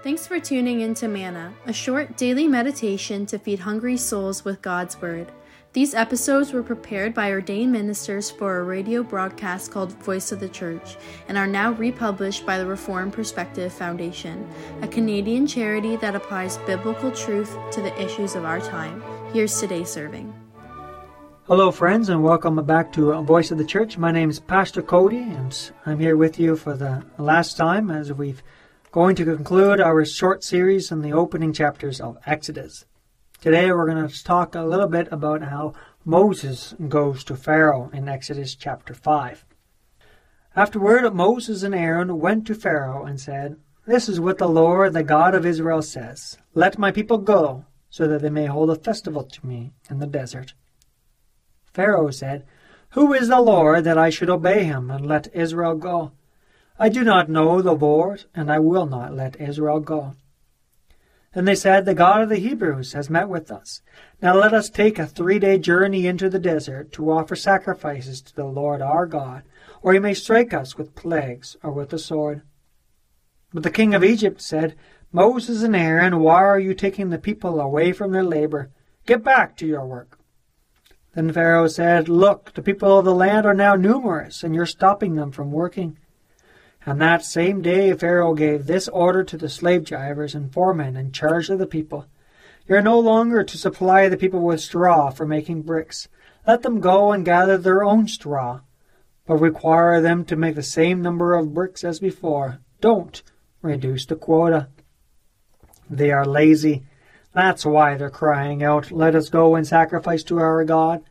Thanks for tuning in to Manna, a short daily meditation to feed hungry souls with God's Word. These episodes were prepared by ordained ministers for a radio broadcast called Voice of the Church and are now republished by the Reformed Perspective Foundation, a Canadian charity that applies biblical truth to the issues of our time. Here's today's serving. Hello, friends, and welcome back to Voice of the Church. My name is Pastor Cody, and I'm here with you for the last time as we've going to conclude our short series in the opening chapters of Exodus. Today we're going to talk a little bit about how Moses goes to Pharaoh in Exodus chapter 5. Afterward, Moses and Aaron went to Pharaoh and said, This is what the Lord, the God of Israel, says Let my people go, so that they may hold a festival to me in the desert. Pharaoh said, Who is the Lord that I should obey him and let Israel go? I do not know the Lord, and I will not let Israel go. Then they said, The God of the Hebrews has met with us. Now let us take a three day journey into the desert to offer sacrifices to the Lord our God, or he may strike us with plagues or with the sword. But the king of Egypt said, Moses and Aaron, why are you taking the people away from their labor? Get back to your work. Then Pharaoh said, Look, the people of the land are now numerous, and you're stopping them from working. And that same day Pharaoh gave this order to the slave drivers and foremen in charge of the people You are no longer to supply the people with straw for making bricks. Let them go and gather their own straw, but require them to make the same number of bricks as before. Don't reduce the quota. They are lazy. That's why they're crying out, Let us go and sacrifice to our God.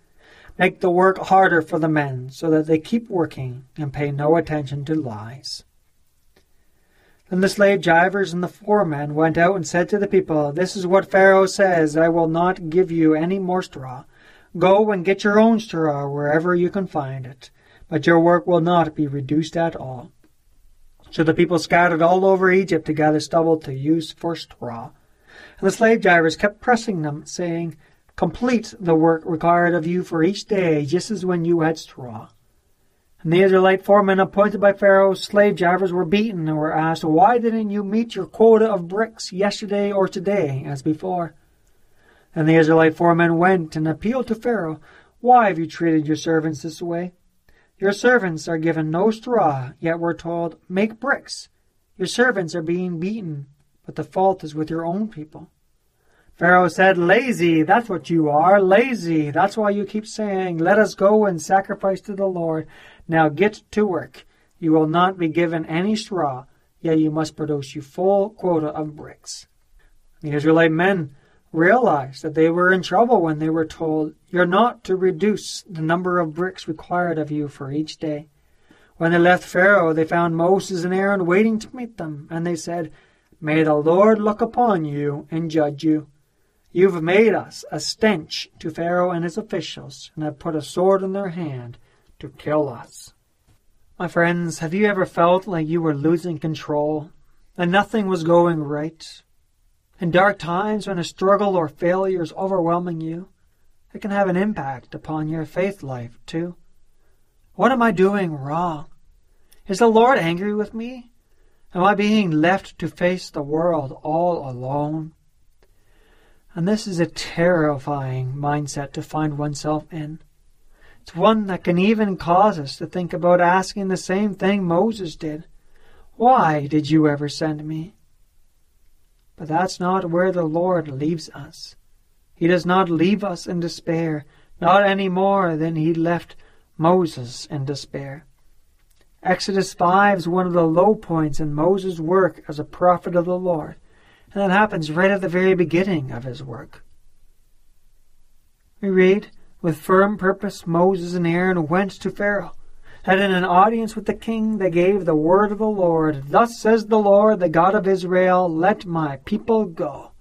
Make the work harder for the men so that they keep working and pay no attention to lies. Then the slave drivers and the foremen went out and said to the people, This is what Pharaoh says, I will not give you any more straw. Go and get your own straw wherever you can find it, but your work will not be reduced at all. So the people scattered all over Egypt to gather stubble to use for straw. And the slave drivers kept pressing them, saying, Complete the work required of you for each day, just as when you had straw. And the Israelite foremen appointed by Pharaoh's slave drivers were beaten and were asked, Why didn't you meet your quota of bricks yesterday or today, as before? And the Israelite foremen went and appealed to Pharaoh, Why have you treated your servants this way? Your servants are given no straw, yet we're told, Make bricks. Your servants are being beaten, but the fault is with your own people. Pharaoh said, Lazy, that's what you are, lazy. That's why you keep saying, Let us go and sacrifice to the Lord. Now get to work. You will not be given any straw, yet you must produce your full quota of bricks. The Israelite men realized that they were in trouble when they were told, You're not to reduce the number of bricks required of you for each day. When they left Pharaoh, they found Moses and Aaron waiting to meet them, and they said, May the Lord look upon you and judge you. You've made us a stench to Pharaoh and his officials, and have put a sword in their hand to kill us. My friends, have you ever felt like you were losing control and nothing was going right? In dark times when a struggle or failure is overwhelming you, it can have an impact upon your faith life, too. What am I doing wrong? Is the Lord angry with me? Am I being left to face the world all alone? And this is a terrifying mindset to find oneself in. It's one that can even cause us to think about asking the same thing Moses did Why did you ever send me? But that's not where the Lord leaves us. He does not leave us in despair, not any more than he left Moses in despair. Exodus 5 is one of the low points in Moses' work as a prophet of the Lord. And that happens right at the very beginning of his work. We read, With firm purpose Moses and Aaron went to Pharaoh, and in an audience with the king they gave the word of the Lord. Thus says the Lord, the God of Israel, Let my people go.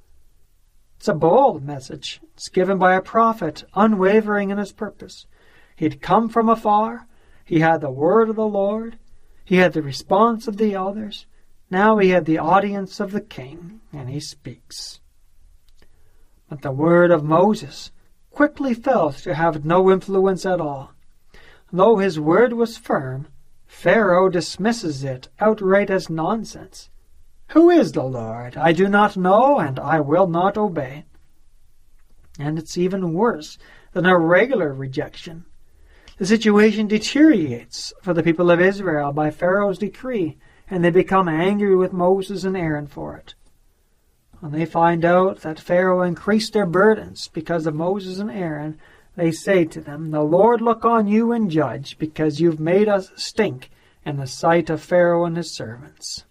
It's a bold message. It's given by a prophet, unwavering in his purpose. He'd come from afar. He had the word of the Lord. He had the response of the elders. Now he had the audience of the king, and he speaks. But the word of Moses quickly fell to have no influence at all. Though his word was firm, Pharaoh dismisses it outright as nonsense. Who is the Lord? I do not know, and I will not obey. And it's even worse than a regular rejection. The situation deteriorates for the people of Israel by Pharaoh's decree, and they become angry with Moses and Aaron for it. When they find out that Pharaoh increased their burdens because of Moses and Aaron, they say to them, The Lord look on you and judge, because you've made us stink in the sight of Pharaoh and his servants.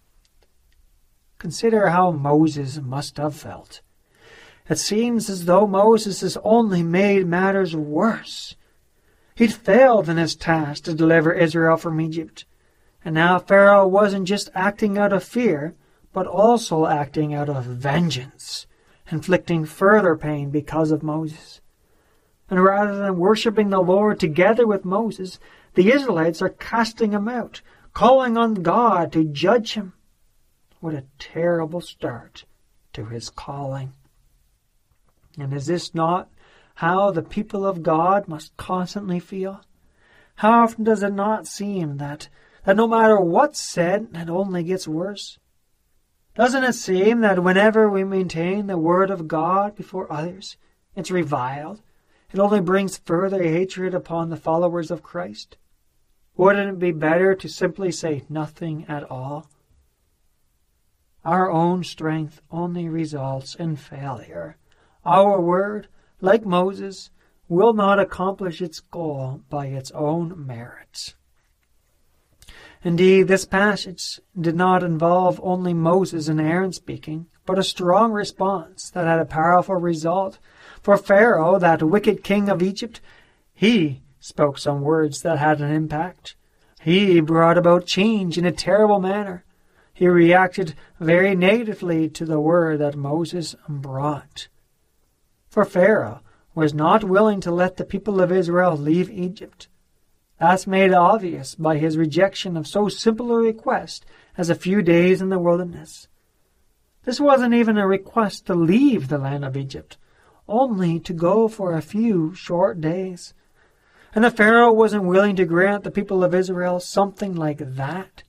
Consider how Moses must have felt. It seems as though Moses has only made matters worse. He'd failed in his task to deliver Israel from Egypt, and now Pharaoh wasn't just acting out of fear, but also acting out of vengeance, inflicting further pain because of Moses. And rather than worshipping the Lord together with Moses, the Israelites are casting him out, calling on God to judge him. What a terrible start to his calling. And is this not how the people of God must constantly feel? How often does it not seem that, that no matter what's said, it only gets worse? Doesn't it seem that whenever we maintain the word of God before others, it's reviled it only brings further hatred upon the followers of Christ. Wouldn't it be better to simply say nothing at all? Our own strength only results in failure. Our word, like Moses, will not accomplish its goal by its own merits. Indeed, this passage did not involve only Moses and Aaron speaking, but a strong response that had a powerful result for Pharaoh, that wicked king of Egypt, he spoke some words that had an impact. He brought about change in a terrible manner. He reacted very negatively to the word that Moses brought. For Pharaoh was not willing to let the people of Israel leave Egypt. That's made obvious by his rejection of so simple a request as a few days in the wilderness. This wasn't even a request to leave the land of Egypt, only to go for a few short days. And the Pharaoh wasn't willing to grant the people of Israel something like that.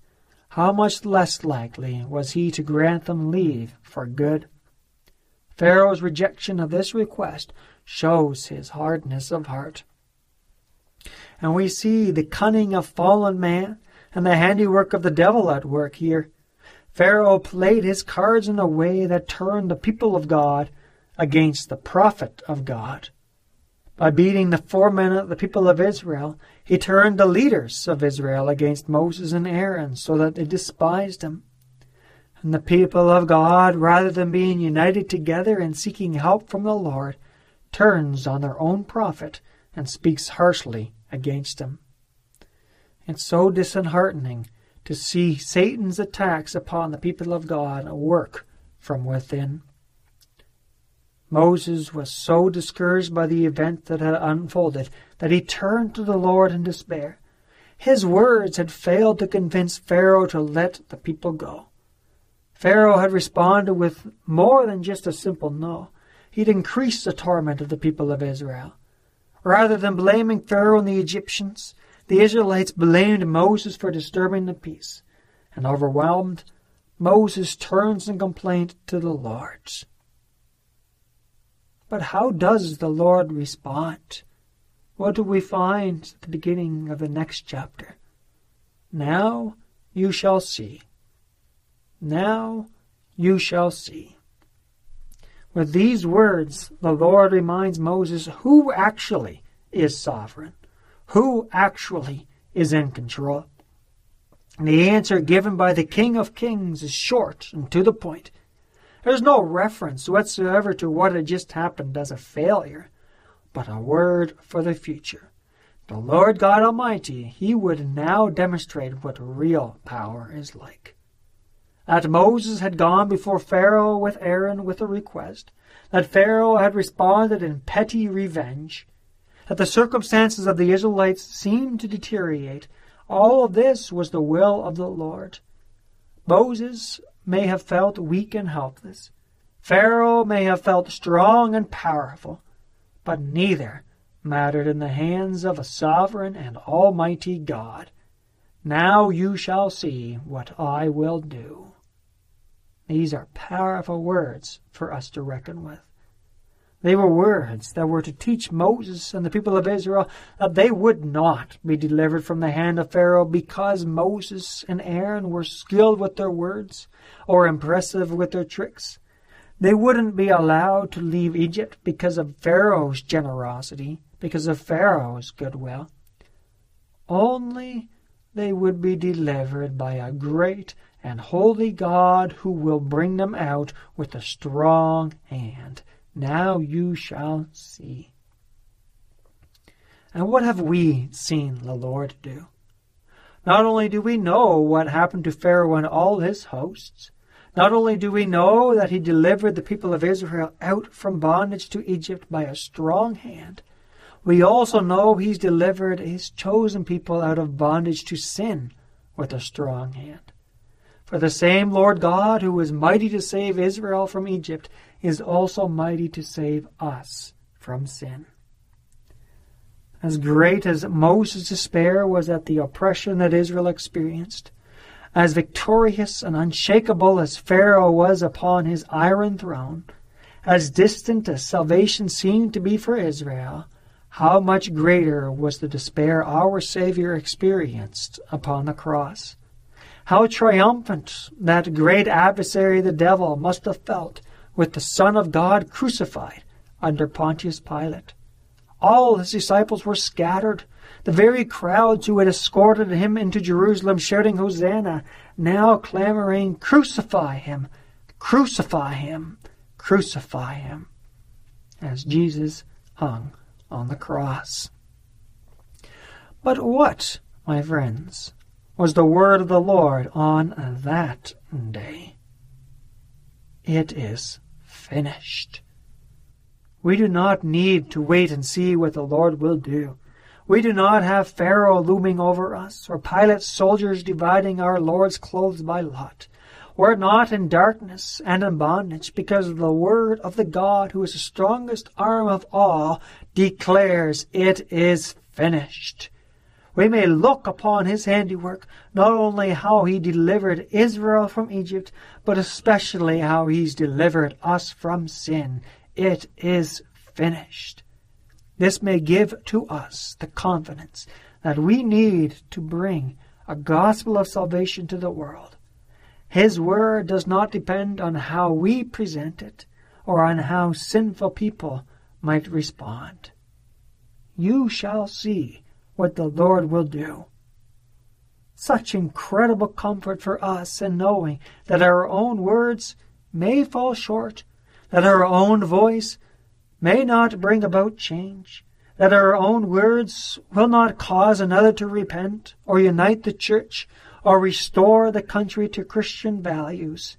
How much less likely was he to grant them leave for good? Pharaoh's rejection of this request shows his hardness of heart. And we see the cunning of fallen man and the handiwork of the devil at work here. Pharaoh played his cards in a way that turned the people of God against the prophet of God. By beating the foremen of the people of Israel, he turned the leaders of Israel against Moses and Aaron so that they despised him. And the people of God, rather than being united together and seeking help from the Lord, turns on their own prophet and speaks harshly against him. It's so disheartening to see Satan's attacks upon the people of God work from within. Moses was so discouraged by the event that had unfolded that he turned to the Lord in despair. His words had failed to convince Pharaoh to let the people go. Pharaoh had responded with more than just a simple no. He'd increased the torment of the people of Israel. Rather than blaming Pharaoh and the Egyptians, the Israelites blamed Moses for disturbing the peace. And overwhelmed, Moses turns in complaint to the Lord. But how does the Lord respond? What do we find at the beginning of the next chapter? Now you shall see. Now you shall see. With these words, the Lord reminds Moses who actually is sovereign, who actually is in control. And the answer given by the King of Kings is short and to the point. There's no reference whatsoever to what had just happened as a failure, but a word for the future. The Lord God Almighty, He would now demonstrate what real power is like. That Moses had gone before Pharaoh with Aaron with a request, that Pharaoh had responded in petty revenge, that the circumstances of the Israelites seemed to deteriorate, all of this was the will of the Lord. Moses may have felt weak and helpless. Pharaoh may have felt strong and powerful, but neither mattered in the hands of a sovereign and almighty God. Now you shall see what I will do. These are powerful words for us to reckon with. They were words that were to teach Moses and the people of Israel that they would not be delivered from the hand of Pharaoh because Moses and Aaron were skilled with their words or impressive with their tricks. They wouldn't be allowed to leave Egypt because of Pharaoh's generosity, because of Pharaoh's goodwill. Only they would be delivered by a great and holy God who will bring them out with a strong hand. Now you shall see. And what have we seen the Lord do? Not only do we know what happened to Pharaoh and all his hosts, not only do we know that he delivered the people of Israel out from bondage to Egypt by a strong hand, we also know he's delivered his chosen people out of bondage to sin with a strong hand. For the same Lord God who was mighty to save Israel from Egypt is also mighty to save us from sin. As great as Moses' despair was at the oppression that Israel experienced, as victorious and unshakable as Pharaoh was upon his iron throne, as distant as salvation seemed to be for Israel, how much greater was the despair our Savior experienced upon the cross. How triumphant that great adversary the devil must have felt with the Son of God crucified under Pontius Pilate. All his disciples were scattered. The very crowds who had escorted him into Jerusalem shouting Hosanna, now clamoring, Crucify him! Crucify him! Crucify him! As Jesus hung on the cross. But what, my friends, was the word of the Lord on that day? It is finished. We do not need to wait and see what the Lord will do. We do not have Pharaoh looming over us, or Pilate's soldiers dividing our Lord's clothes by lot. We're not in darkness and in bondage, because the word of the God who is the strongest arm of all declares it is finished. We may look upon his handiwork, not only how he delivered Israel from Egypt, but especially how he's delivered us from sin. It is finished. This may give to us the confidence that we need to bring a gospel of salvation to the world. His word does not depend on how we present it or on how sinful people might respond. You shall see what the Lord will do. Such incredible comfort for us in knowing that our own words may fall short, that our own voice may not bring about change, that our own words will not cause another to repent or unite the church or restore the country to Christian values,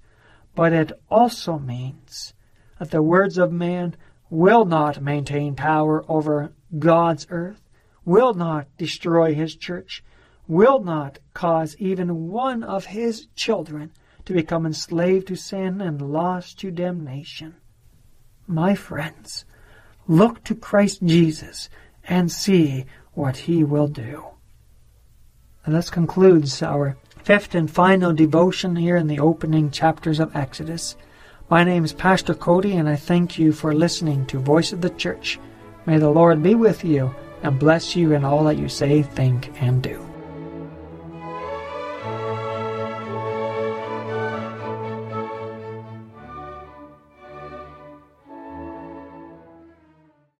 but it also means that the words of man will not maintain power over God's earth, will not destroy his church, will not cause even one of his children to become enslaved to sin and lost to damnation. My friends, look to Christ Jesus and see what he will do. And this concludes our fifth and final devotion here in the opening chapters of Exodus. My name is Pastor Cody, and I thank you for listening to Voice of the Church. May the Lord be with you and bless you in all that you say, think, and do.